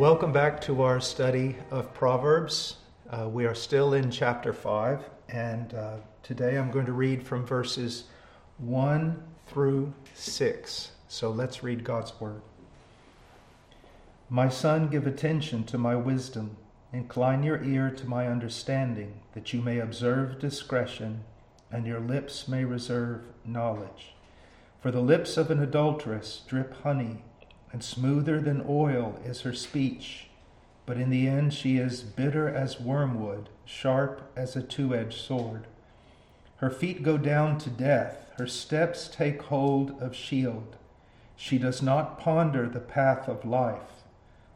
Welcome back to our study of Proverbs. Uh, we are still in chapter 5, and uh, today I'm going to read from verses 1 through 6. So let's read God's Word. My son, give attention to my wisdom, incline your ear to my understanding, that you may observe discretion, and your lips may reserve knowledge. For the lips of an adulteress drip honey and smoother than oil is her speech. But in the end, she is bitter as wormwood, sharp as a two edged sword. Her feet go down to death, her steps take hold of Sheol. She does not ponder the path of life.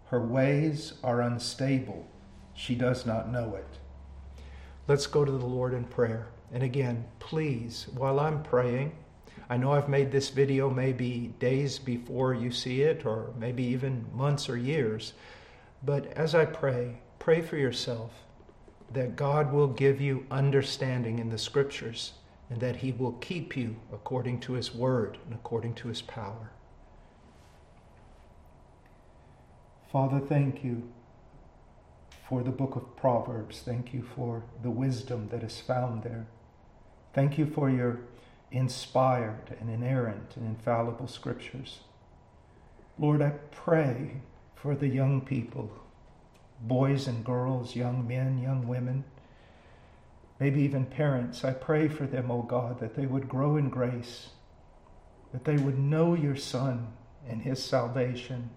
Her ways are unstable. She does not know it. Let's go to the Lord in prayer. And again, please, while I'm praying, I know I've made this video maybe days before you see it, or maybe even months or years. But as I pray, pray for yourself that God will give you understanding in the scriptures and that He will keep you according to His word and according to His power. Father, thank you for the book of Proverbs. Thank you for the wisdom that is found there. Thank you for your inspired and inerrant and infallible scriptures. Lord, I pray for the young people, boys and girls, young men, young women, maybe even parents. I pray for them, O oh God, that they would grow in grace, that they would know your Son and his salvation,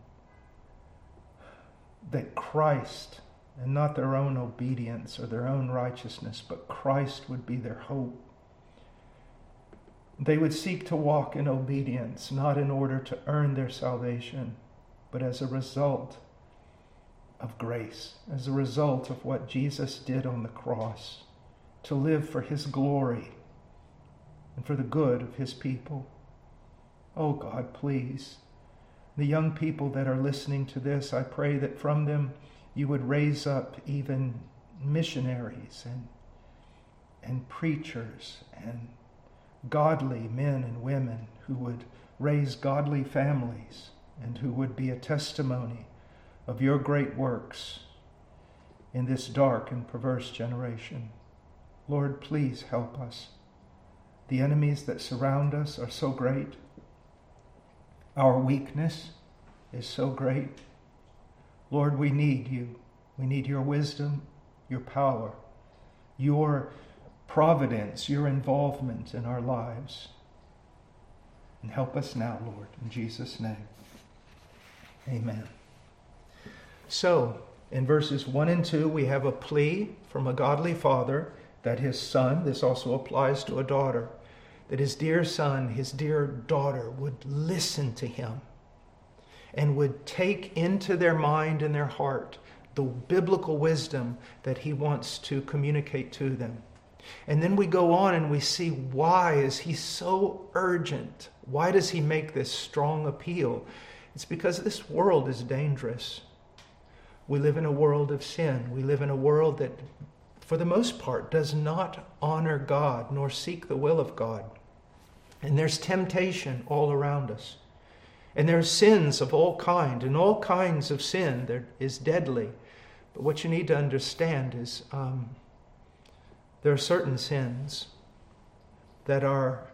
that Christ, and not their own obedience or their own righteousness, but Christ would be their hope they would seek to walk in obedience, not in order to earn their salvation, but as a result of grace, as a result of what Jesus did on the cross, to live for his glory and for the good of his people. Oh God, please, the young people that are listening to this, I pray that from them you would raise up even missionaries and, and preachers and godly men and women who would raise godly families and who would be a testimony of your great works in this dark and perverse generation. Lord, please help us. The enemies that surround us are so great. Our weakness is so great. Lord, we need you. We need your wisdom, your power, your providence, your involvement in our lives. And help us now, Lord, in Jesus' name. Amen. So, in verses 1 and 2, we have a plea from a godly father that his son, this also applies to a daughter, that his dear son, his dear daughter would listen to him and would take into their mind and their heart the biblical wisdom that he wants to communicate to them. And then we go on and we see why is he so urgent? Why does he make this strong appeal? It's because this world is dangerous. We live in a world of sin. We live in a world that, for the most part, does not honor God nor seek the will of God. And there's temptation all around us. And there are sins of all kind, and all kinds of sin that is deadly. But what you need to understand is um, there are certain sins that are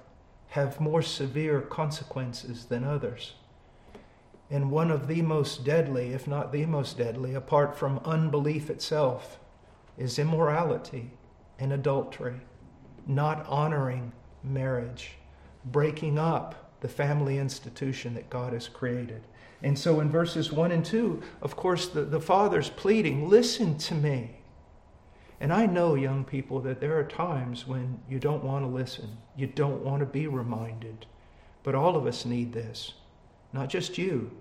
have more severe consequences than others. And one of the most deadly, if not the most deadly, apart from unbelief itself, is immorality and adultery, not honoring marriage, breaking up the family institution that God has created. And so in verses 1 and 2, of course, the, the father's pleading, Listen to me. And I know, young people, that there are times when you don't want to listen, you don't want to be reminded. But all of us need this. Not just you,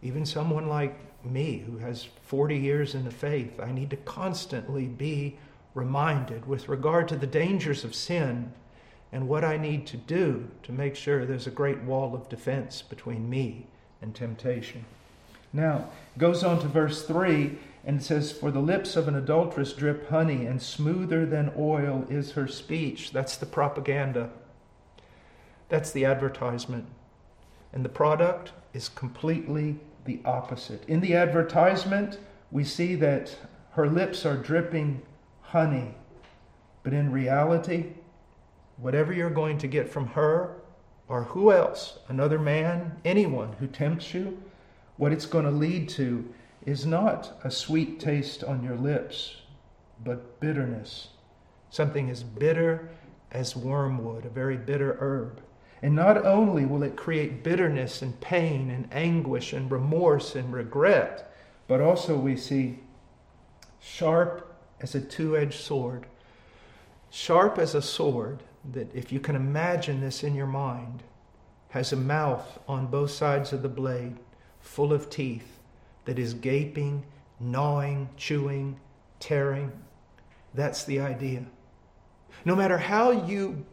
even someone like me who has 40 years in the faith. I need to constantly be reminded with regard to the dangers of sin and what I need to do to make sure there's a great wall of defense between me and temptation. Now, goes on to verse 3 and says, For the lips of an adulteress drip honey, and smoother than oil is her speech. That's the propaganda. That's the advertisement. and the product is completely the opposite. In the advertisement, we see that her lips are dripping honey, but in reality, whatever you're going to get from her or who else, another man, anyone who tempts you, what it's going to lead to is not a sweet taste on your lips, but bitterness. Something as bitter as wormwood, a very bitter herb. And not only will it create bitterness and pain and anguish and remorse and regret, but also we see sharp as a two edged sword. Sharp as a sword that, if you can imagine this in your mind, has a mouth on both sides of the blade full of teeth that is gaping, gnawing, chewing, tearing. That's the idea. No matter how you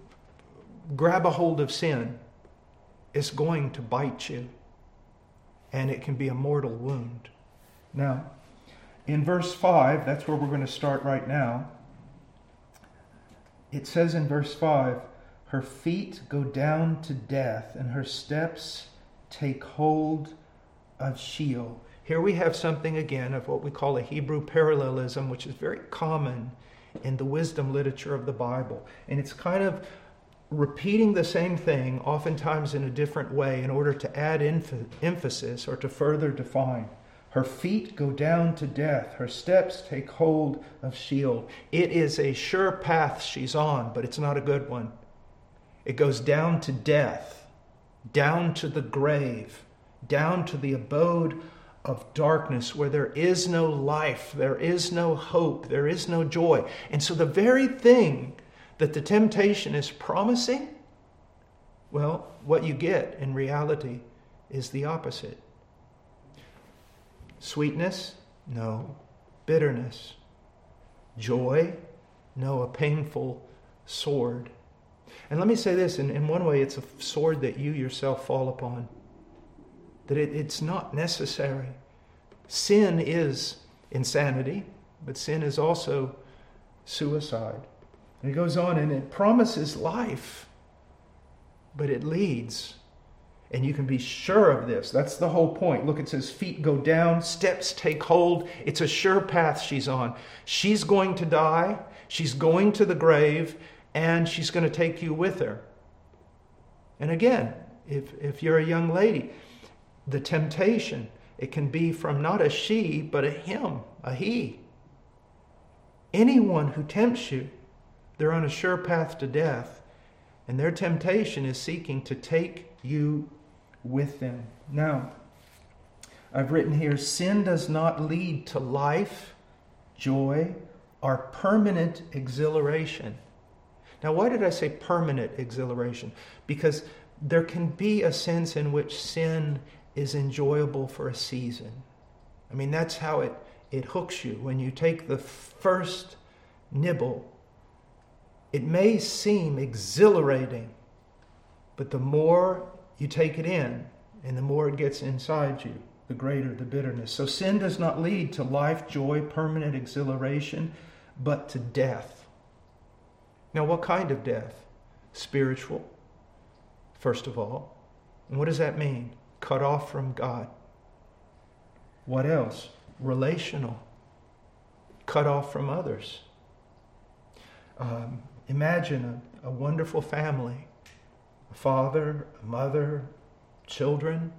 grab a hold of sin, it's going to bite you, and it can be a mortal wound. Now, in verse 5, that's where we're going to start right now. It says in verse 5 Her feet go down to death, and her steps take hold of Sheol. Here we have something again of what we call a Hebrew parallelism, which is very common in the wisdom literature of the Bible. And it's kind of repeating the same thing, oftentimes in a different way, in order to add emph- emphasis or to further define. Her feet go down to death. Her steps take hold of Sheol. It is a sure path she's on, but it's not a good one. It goes down to death, down to the grave, down to the abode of darkness where there is no life, there is no hope, there is no joy. And so the very thing that the temptation is promising, well, what you get in reality is the opposite. Sweetness? No. Bitterness? Joy? No, a painful sword. And let me say this in, in one way, it's a sword that you yourself fall upon that it, it's not necessary. Sin is insanity, but sin is also suicide. And it goes on and it promises life, but it leads. And you can be sure of this. That's the whole point. Look, it says feet go down, steps take hold. It's a sure path she's on. She's going to die, she's going to the grave, and she's going to take you with her. And again, if, if you're a young lady, the temptation. It can be from not a she, but a him, a he. Anyone who tempts you, they're on a sure path to death, and their temptation is seeking to take you with them. Now, I've written here sin does not lead to life, joy, or permanent exhilaration. Now, why did I say permanent exhilaration? Because there can be a sense in which sin is enjoyable for a season. I mean, that's how it, it hooks you. When you take the first nibble, it may seem exhilarating, but the more you take it in and the more it gets inside you, the greater the bitterness. So sin does not lead to life, joy, permanent exhilaration, but to death. Now, what kind of death? Spiritual, first of all. And what does that mean? Cut off from God. What else? Relational, cut off from others. Um, imagine a, a wonderful family a father, a mother, children.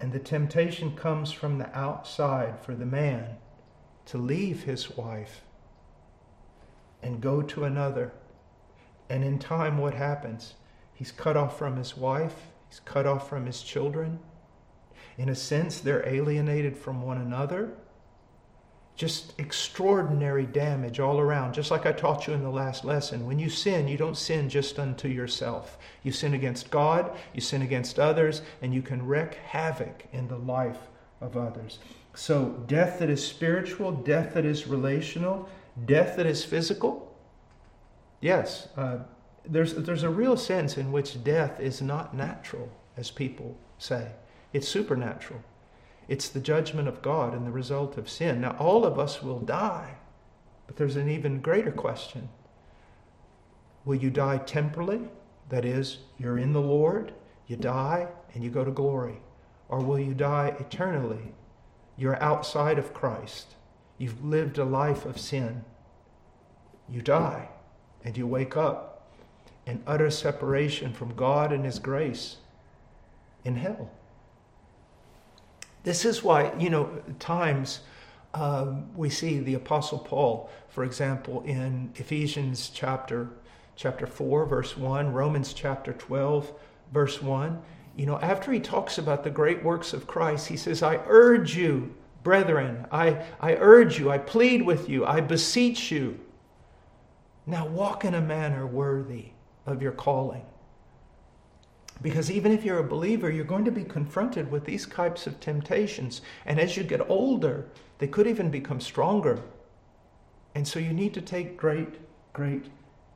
And the temptation comes from the outside for the man to leave his wife and go to another. And in time, what happens? He's cut off from his wife, He's cut off from his children. In a sense, they're alienated from one another. Just extraordinary damage all around. Just like I taught you in the last lesson. When you sin, you don't sin just unto yourself. You sin against God, you sin against others, and you can wreak havoc in the life of others. So, death that is spiritual, death that is relational, death that is physical. Yes, uh, there's, there's a real sense in which death is not natural, as people say. It's supernatural. It's the judgment of God and the result of sin. Now, all of us will die, but there's an even greater question. Will you die temporally? That is, you're in the Lord, You die and you go to glory. Or will you die eternally? You're outside of Christ. You've lived a life of sin. You die and you wake up in utter separation from God and His grace in hell. This is why, you know, times um, we see the Apostle Paul, for example, in Ephesians chapter chapter 4, verse 1, Romans chapter 12, verse 1. You know, after he talks about the great works of Christ, he says, I urge you, brethren, I, I urge you, I plead with you, I beseech you. Now walk in a manner worthy of your calling. Because even if you're a believer, you're going to be confronted with these types of temptations. And as you get older, they could even become stronger. And so you need to take great, great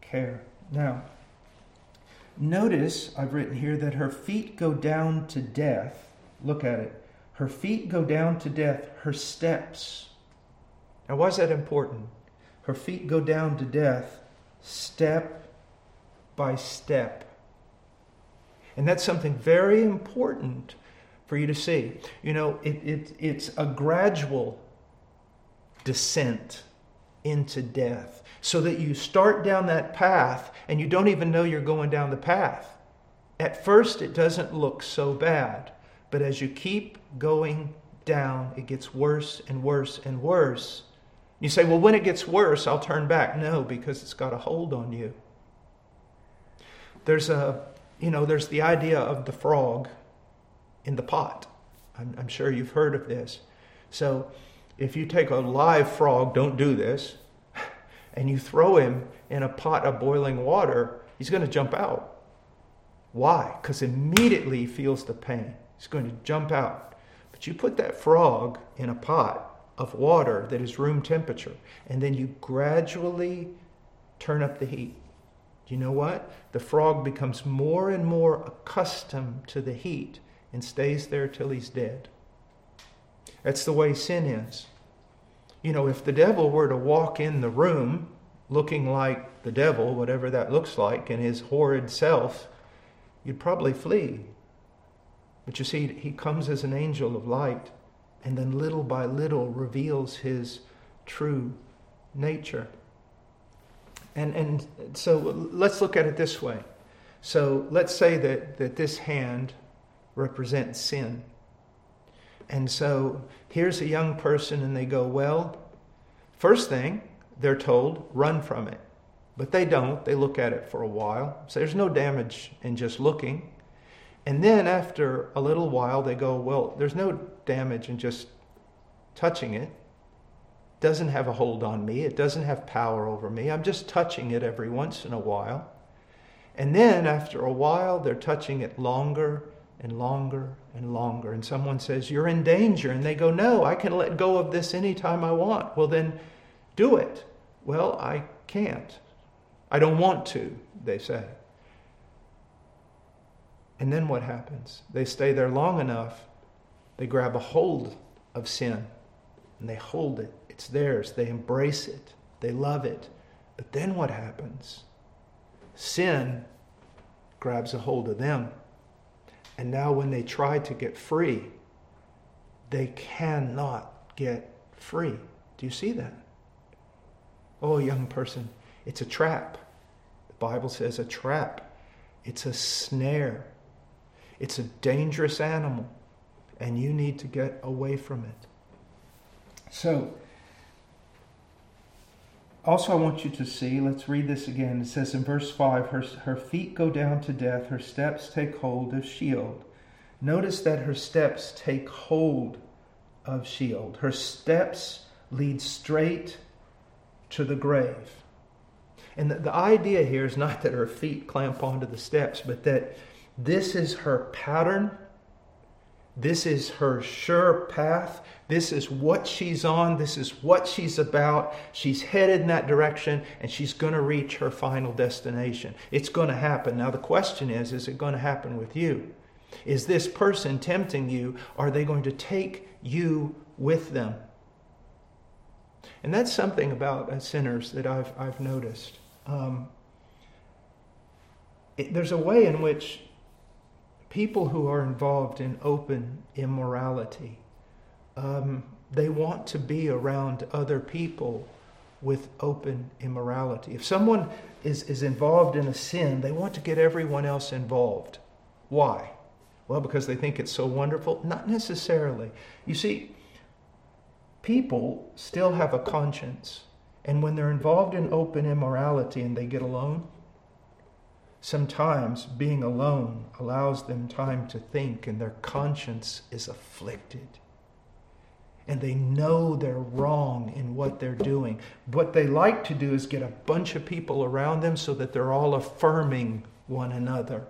care. Now, notice I've written here that her feet go down to death. Look at it. Her feet go down to death, her steps. Now, why is that important? Her feet go down to death step by step. And that's something very important for you to see. You know, it, it, it's a gradual descent into death so that you start down that path and you don't even know you're going down the path. At first, it doesn't look so bad, but as you keep going down, it gets worse and worse and worse. You say, well, when it gets worse, I'll turn back. No, because it's got a hold on you. There's a, you know, there's the idea of the frog in the pot. I'm, I'm sure you've heard of this. So, if you take a live frog, don't do this, and you throw him in a pot of boiling water, he's going to jump out. Why? Because immediately he feels the pain. He's going to jump out. But you put that frog in a pot of water that is room temperature, and then you gradually turn up the heat. Do you know what? The frog becomes more and more accustomed to the heat and stays there till he's dead. That's the way sin is. You know, if the devil were to walk in the room looking like the devil, whatever that looks like, in his horrid self, you'd probably flee. But you see, he comes as an angel of light and then little by little reveals his true nature. And, and so let's look at it this way. So let's say that, that this hand represents sin. And so here's a young person, and they go, Well, first thing, they're told, run from it. But they don't. They look at it for a while. So there's no damage in just looking. And then after a little while, they go, Well, there's no damage in just touching it. Doesn't have a hold on me. It doesn't have power over me. I'm just touching it every once in a while. And then after a while, they're touching it longer and longer and longer. And someone says, You're in danger. And they go, No, I can let go of this anytime I want. Well, then do it. Well, I can't. I don't want to, they say. And then what happens? They stay there long enough, they grab a hold of sin and they hold it. It's theirs. They embrace it. They love it. But then what happens? Sin grabs a hold of them and now, when they try to get free, they cannot get free. Do you see that? Oh, young person, it's a trap. The Bible says a trap. It's a snare. It's a dangerous animal, and you need to get away from it. So, also, I want you to see, let's read this again. It says in verse 5 her, her feet go down to death, her steps take hold of Sheol. Notice that her steps take hold of Sheol. Her steps lead straight to the grave. And the, the idea here is not that her feet clamp onto the steps, but that this is her pattern this is her sure path. This is what she's on. This is what she's about. She's headed in that direction and she's going to reach her final destination. It's going to happen. Now, the question is is it going to happen with you? Is this person tempting you? Are they going to take you with them? And that's something about sinners that I've, I've noticed. Um, it, there's a way in which people who are involved in open immorality, um, they want to be around other people with open immorality. If someone is, is involved in a sin, they want to get everyone else involved. Why? Well, because they think it's so wonderful? Not necessarily. You see, people still have a conscience. And when they're involved in open immorality and they get alone, sometimes being alone allows them time to think and their conscience is afflicted. And they know they're wrong in what they're doing. What they like to do is get a bunch of people around them so that they're all affirming one another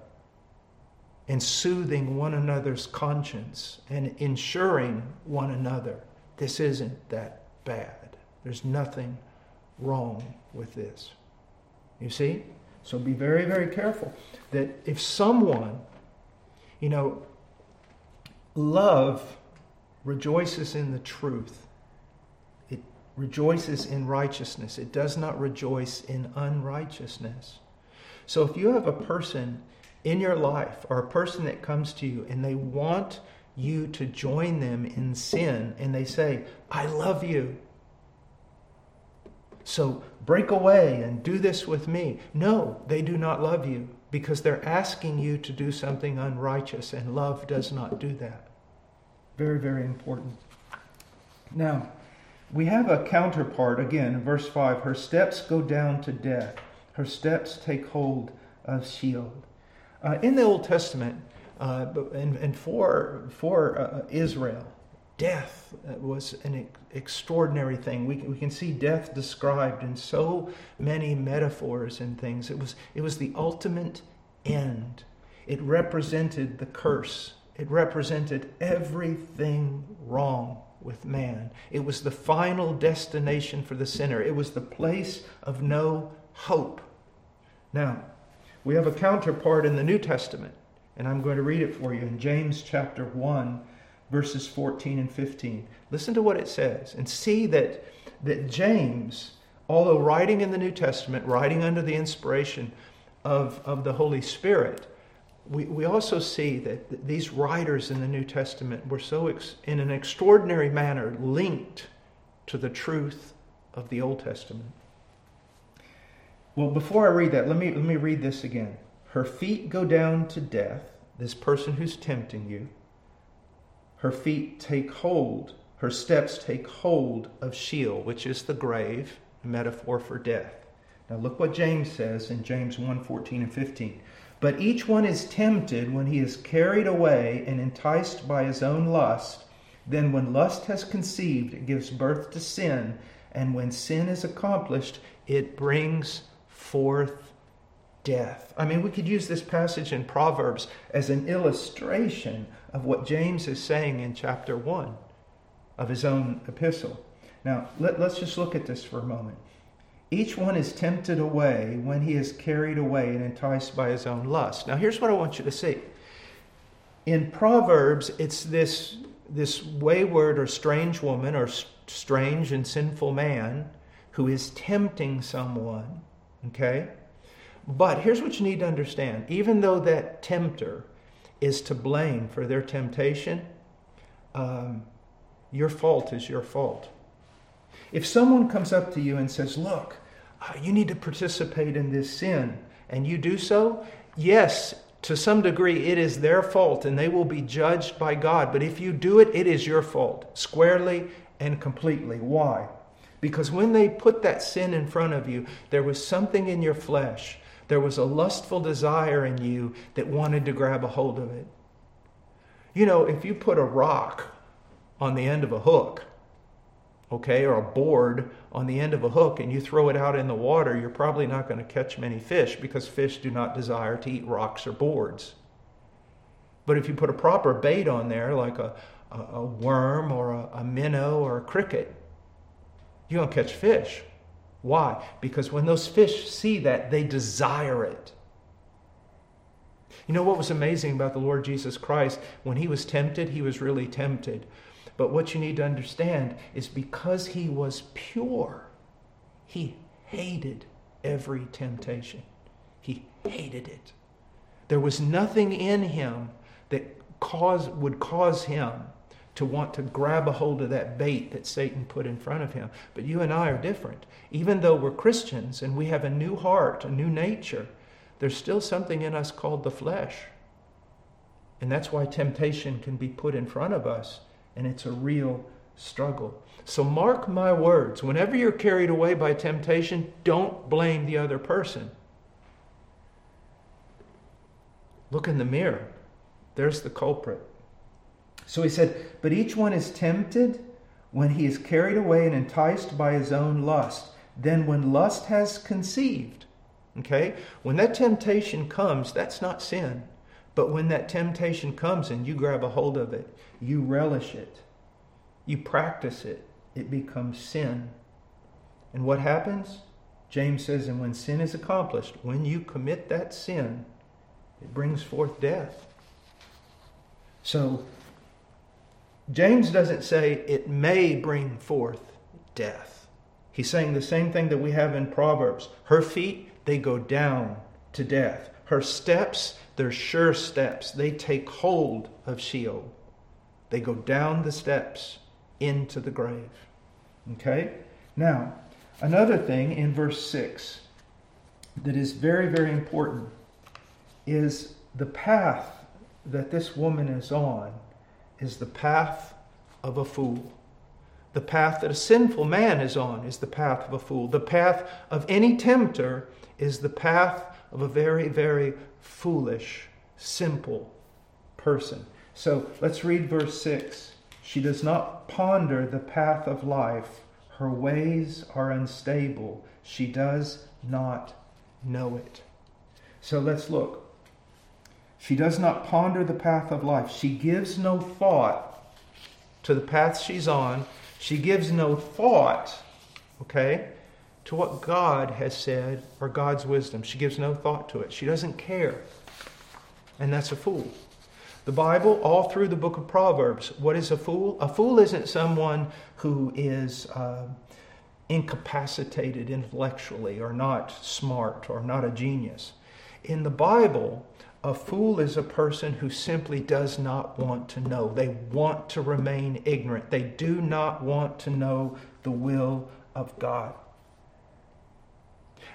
and soothing one another's conscience and ensuring one another this isn't that bad. There's nothing wrong with this. You see? So be very, very careful that if someone, you know, love rejoices in the truth, it rejoices in righteousness, it does not rejoice in unrighteousness. So if you have a person in your life or a person that comes to you and they want you to join them in sin and they say, I love you. So break away and do this with me. No, they do not love you because they're asking you to do something unrighteous, and love does not do that. Very, very important. Now, we have a counterpart again in verse 5 her steps go down to death, her steps take hold of Sheol. Uh, in the Old Testament, uh, and, and for, for uh, Israel, death uh, was an extraordinary thing. We, we can see death described in so many metaphors and things. It was, it was the ultimate end, it represented the curse, it represented everything wrong with man. It was the final destination for the sinner, it was the place of no hope. Now, we have a counterpart in the New Testament, and I'm going to read it for you in James chapter 1 verses 14 and 15. Listen to what it says and see that, that James, although writing in the New Testament, writing under the inspiration of, of the Holy Spirit, we, we also see that these writers in the New Testament were so, ex, in an extraordinary manner, linked to the truth of the Old Testament. Well, before I read that, let me, let me read this again. Her feet go down to death, this person who's tempting you. Her feet take hold, her steps take hold of Sheol, which is the grave, a metaphor for death. Now look what James says in James 1 14 and 15. But each one is tempted when he is carried away and enticed by his own lust. Then, when lust has conceived, it gives birth to sin. And when sin is accomplished, it brings forth death. I mean, we could use this passage in Proverbs as an illustration of what James is saying in chapter 1 of his own epistle. Now, let, us just look at this for a moment. Each one is tempted away when he is carried away and enticed by his own lust. Now, here's what I want you to see. In Proverbs, it's this, this wayward or strange woman or strange and sinful man who is tempting someone, okay? But here's what you need to understand even though that tempter is to blame for their temptation, um, your fault is your fault. If someone comes up to you and says, Look, uh, you need to participate in this sin, and you do so, yes, to some degree, it is their fault and they will be judged by God. But if you do it, it is your fault, squarely and completely. Why? Because when they put that sin in front of you, there was something in your flesh there was a lustful desire in you that wanted to grab a hold of it. You know, if you put a rock on the end of a hook, okay, or a board on the end of a hook and you throw it out in the water, you're probably not going to catch many fish because fish do not desire to eat rocks or boards. But if you put a proper bait on there, like a, a, a worm or a, a minnow or a cricket, you're going to catch fish. Why? Because when those fish see that, they desire it. You know what was amazing about the Lord Jesus Christ? When he was tempted, he was really tempted. But what you need to understand is because he was pure, he hated every temptation. He hated it. There was nothing in him that cause, would cause him to want to grab a hold of that bait that Satan put in front of him. But you and I are different. Even though we're Christians and we have a new heart, a new nature, there's still something in us called the flesh. And that's why temptation can be put in front of us, and it's a real struggle. So mark my words whenever you're carried away by temptation, don't blame the other person. Look in the mirror. There's the culprit. So he said, But each one is tempted when he is carried away and enticed by his own lust. Then, when lust has conceived, okay, when that temptation comes, that's not sin. But when that temptation comes and you grab a hold of it, you relish it, you practice it, it becomes sin. And what happens? James says, and when sin is accomplished, when you commit that sin, it brings forth death. So, James doesn't say it may bring forth death. He's saying the same thing that we have in Proverbs. Her feet, they go down to death. Her steps, they're sure steps. They take hold of Sheol. They go down the steps into the grave. Okay? Now, another thing in verse 6 that is very, very important is the path that this woman is on is the path of a fool. The path that a sinful man is on is the path of a fool. The path of any tempter is the path of a very, very foolish, simple person. So let's read verse 6. She does not ponder the path of life. Her ways are unstable. She does not know it. So let's look. She does not ponder the path of life. She gives no thought to the path she's on. She gives no thought, okay, to what God has said or God's wisdom. She gives no thought to it. She doesn't care. And that's a fool. The Bible, all through the book of Proverbs, what is a fool? A fool isn't someone who is uh, incapacitated intellectually or not smart or not a genius. In the Bible, a fool is a person who simply does not want to know. They want to remain ignorant. They do not want to know the will of God.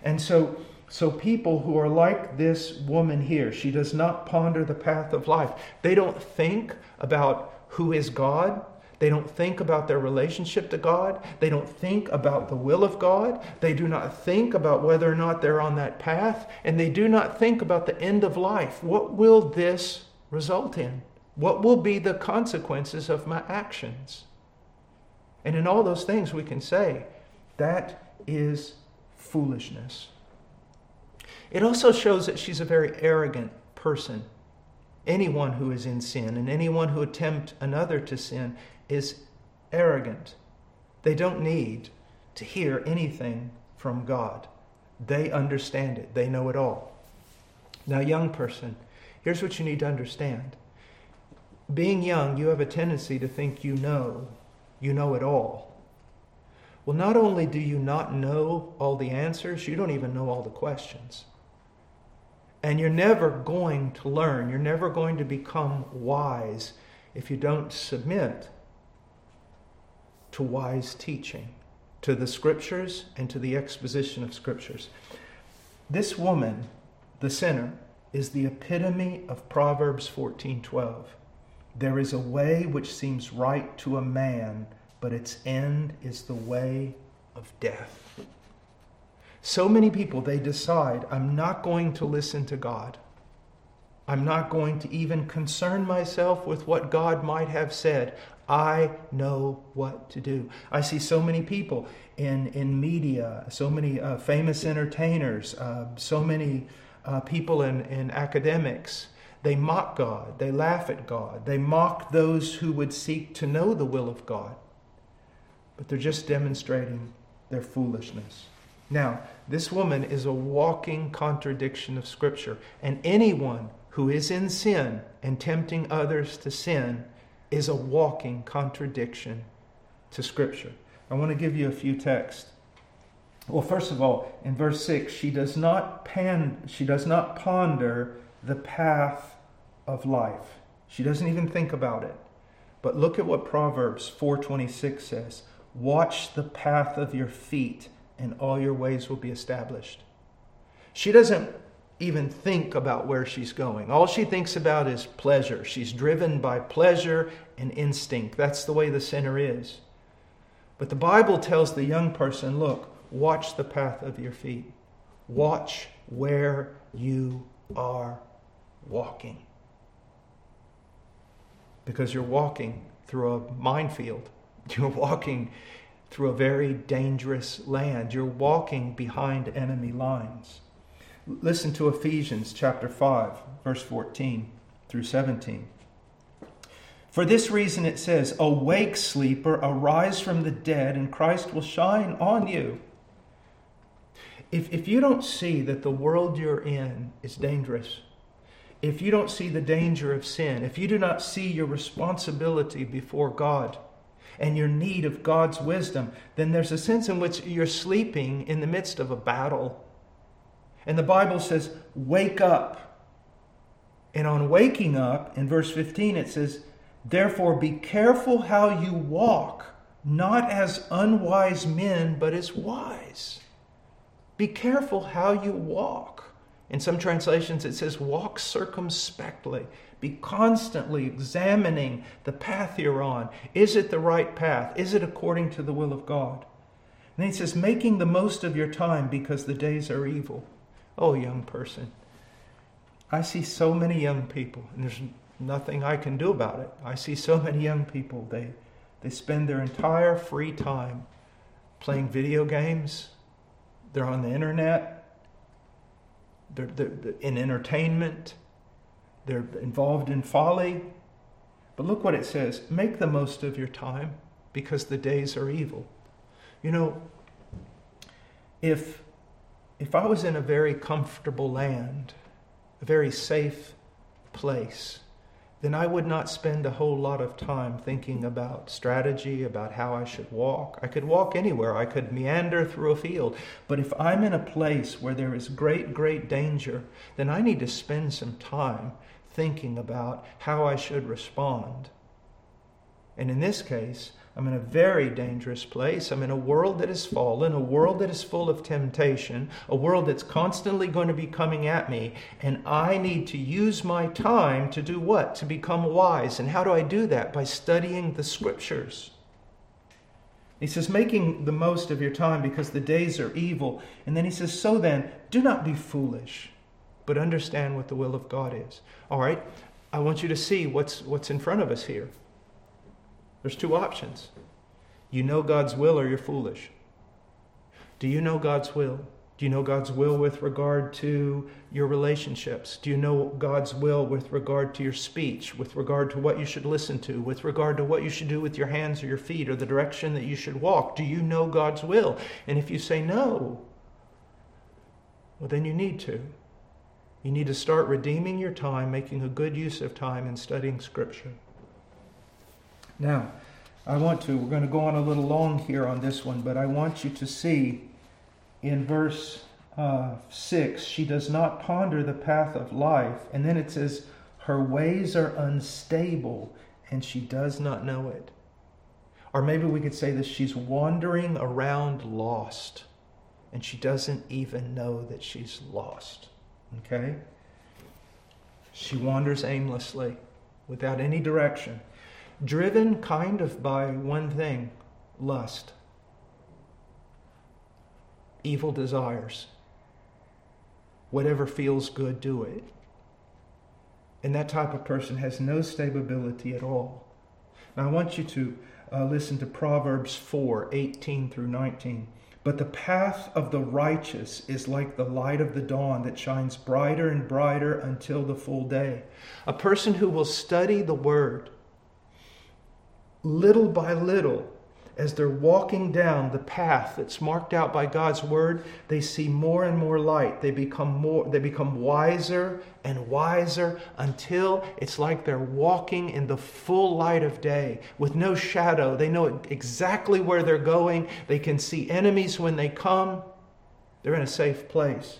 And so, so people who are like this woman here, she does not ponder the path of life. They don't think about who is God. They don't think about their relationship to God. They don't think about the will of God. They do not think about whether or not they're on that path. And they do not think about the end of life. What will this result in? What will be the consequences of my actions? And in all those things, we can say that is foolishness. It also shows that she's a very arrogant person. Anyone who is in sin and anyone who attempt another to sin is arrogant. They don't need to hear anything from God. They understand it, they know it all. Now, young person, here's what you need to understand. Being young, you have a tendency to think you know, you know it all. Well, not only do you not know all the answers, you don't even know all the questions. And you're never going to learn, you're never going to become wise if you don't submit to wise teaching, to the scriptures and to the exposition of scriptures. This woman, the sinner, is the epitome of Proverbs 14:12. There is a way which seems right to a man, but its end is the way of death. So many people they decide I'm not going to listen to God. I'm not going to even concern myself with what God might have said. I know what to do. I see so many people in, in media, so many uh, famous entertainers, uh, so many uh, people in, in academics. They mock God, they laugh at God, they mock those who would seek to know the will of God. But they're just demonstrating their foolishness. Now, this woman is a walking contradiction of Scripture, and anyone who is in sin and tempting others to sin is a walking contradiction to Scripture. I want to give you a few texts. Well, first of all, in verse 6, she does not pan, she does not ponder the path of life. She doesn't even think about it. But look at what Proverbs 4:26 says. Watch the path of your feet and all your ways will be established. She doesn't even think about where she's going. All she thinks about is pleasure. She's driven by pleasure and instinct. That's the way the sinner is. But the Bible tells the young person look, watch the path of your feet, watch where you are walking. Because you're walking through a minefield, you're walking through a very dangerous land, you're walking behind enemy lines. Listen to Ephesians chapter 5, verse 14 through 17. For this reason it says, Awake, sleeper, arise from the dead, and Christ will shine on you. If, if you don't see that the world you're in is dangerous, if you don't see the danger of sin, if you do not see your responsibility before God and your need of God's wisdom, then there's a sense in which you're sleeping in the midst of a battle and the Bible says, wake up. And on waking up, in verse 15, it says, Therefore be careful how you walk, not as unwise men, but as wise. Be careful how you walk. In some translations, it says, walk circumspectly. Be constantly examining the path you're on. Is it the right path? Is it according to the will of God? And he says, making the most of your time because the days are evil. Oh, young person. I see so many young people, and there's nothing I can do about it. I see so many young people, they, they spend their entire free time playing video games, they're on the internet, they're, they're, they're in entertainment, they're involved in folly. But look what it says make the most of your time because the days are evil. You know, if if I was in a very comfortable land, a very safe place, then I would not spend a whole lot of time thinking about strategy, about how I should walk. I could walk anywhere, I could meander through a field. But if I'm in a place where there is great, great danger, then I need to spend some time thinking about how I should respond. And in this case, I'm in a very dangerous place. I'm in a world that is fallen, a world that is full of temptation, a world that's constantly going to be coming at me. And I need to use my time to do what? To become wise. And how do I do that? By studying the scriptures. He says, making the most of your time because the days are evil. And then he says, so then, do not be foolish, but understand what the will of God is. All right, I want you to see what's, what's in front of us here. There's two options. You know God's will or you're foolish. Do you know God's will? Do you know God's will with regard to your relationships? Do you know God's will with regard to your speech, with regard to what you should listen to, with regard to what you should do with your hands or your feet, or the direction that you should walk? Do you know God's will? And if you say no, well, then you need to. You need to start redeeming your time, making a good use of time, and studying Scripture. Now, I want to, we're going to go on a little long here on this one, but I want you to see in verse uh, 6, she does not ponder the path of life. And then it says, her ways are unstable and she does not know it. Or maybe we could say this she's wandering around lost and she doesn't even know that she's lost. Okay? She wanders aimlessly without any direction driven kind of by one thing lust, evil desires. Whatever feels good, do it. And that type of person has no stability at all. Now, I want you to uh, listen to Proverbs 4 18 through 19. But the path of the righteous is like the light of the dawn that shines brighter and brighter until the full day. A person who will study the word little by little, as they're walking down the path that's marked out by God's word, they see more and more light. They become more they become wiser and wiser until it's like they're walking in the full light of day with no shadow. They know exactly where they're going. They can see enemies when they come. They're in a safe place.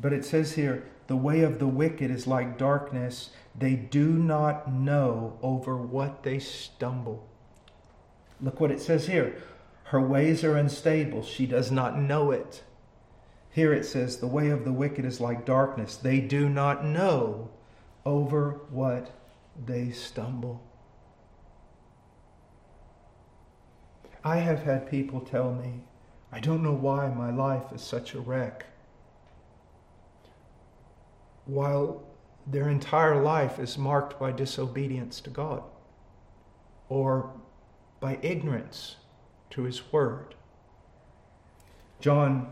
But it says here, the way of the wicked is like darkness, They do not know over what they stumble. Look what it says here. Her ways are unstable. She does not know it. Here it says, The way of the wicked is like darkness. They do not know over what they stumble. I have had people tell me, I don't know why my life is such a wreck. While their entire life is marked by disobedience to God or by ignorance to His Word. John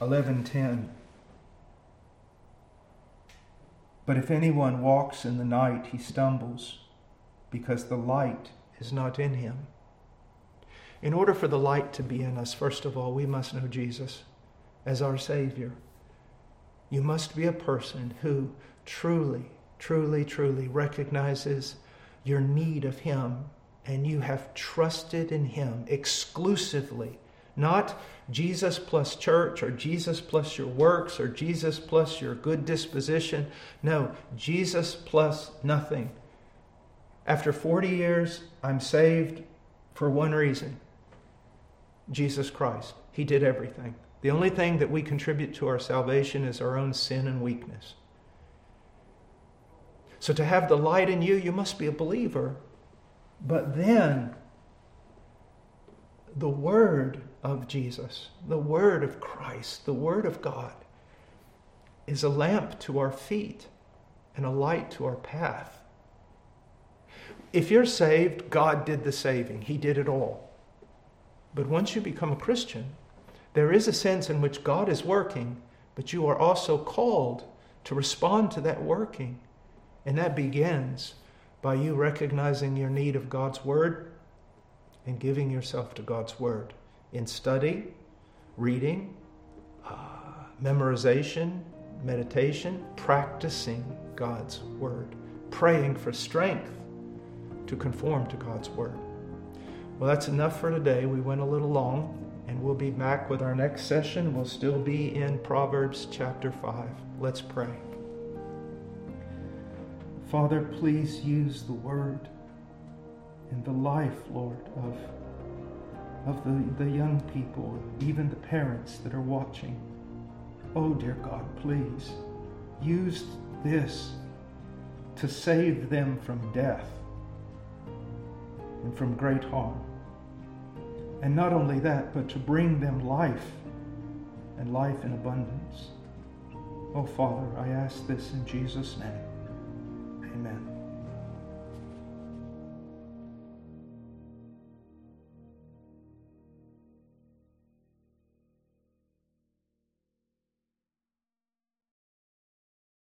11:10 But if anyone walks in the night he stumbles because the light is not in him. In order for the light to be in us, first of all, we must know Jesus as our Savior. You must be a person who truly, truly, truly recognizes your need of Him and you have trusted in Him exclusively. Not Jesus plus church or Jesus plus your works or Jesus plus your good disposition. No, Jesus plus nothing. After 40 years, I'm saved for one reason Jesus Christ. He did everything. The only thing that we contribute to our salvation is our own sin and weakness. So, to have the light in you, you must be a believer. But then, the Word of Jesus, the Word of Christ, the Word of God, is a lamp to our feet and a light to our path. If you're saved, God did the saving, He did it all. But once you become a Christian, there is a sense in which God is working, but you are also called to respond to that working. And that begins by you recognizing your need of God's Word and giving yourself to God's Word in study, reading, uh, memorization, meditation, practicing God's Word, praying for strength to conform to God's Word. Well, that's enough for today. We went a little long, and we'll be back with our next session. We'll still be in Proverbs chapter 5. Let's pray. Father, please use the word in the life, Lord, of, of the, the young people, even the parents that are watching. Oh, dear God, please use this to save them from death and from great harm. And not only that, but to bring them life and life in abundance. Oh, Father, I ask this in Jesus' name. Amen.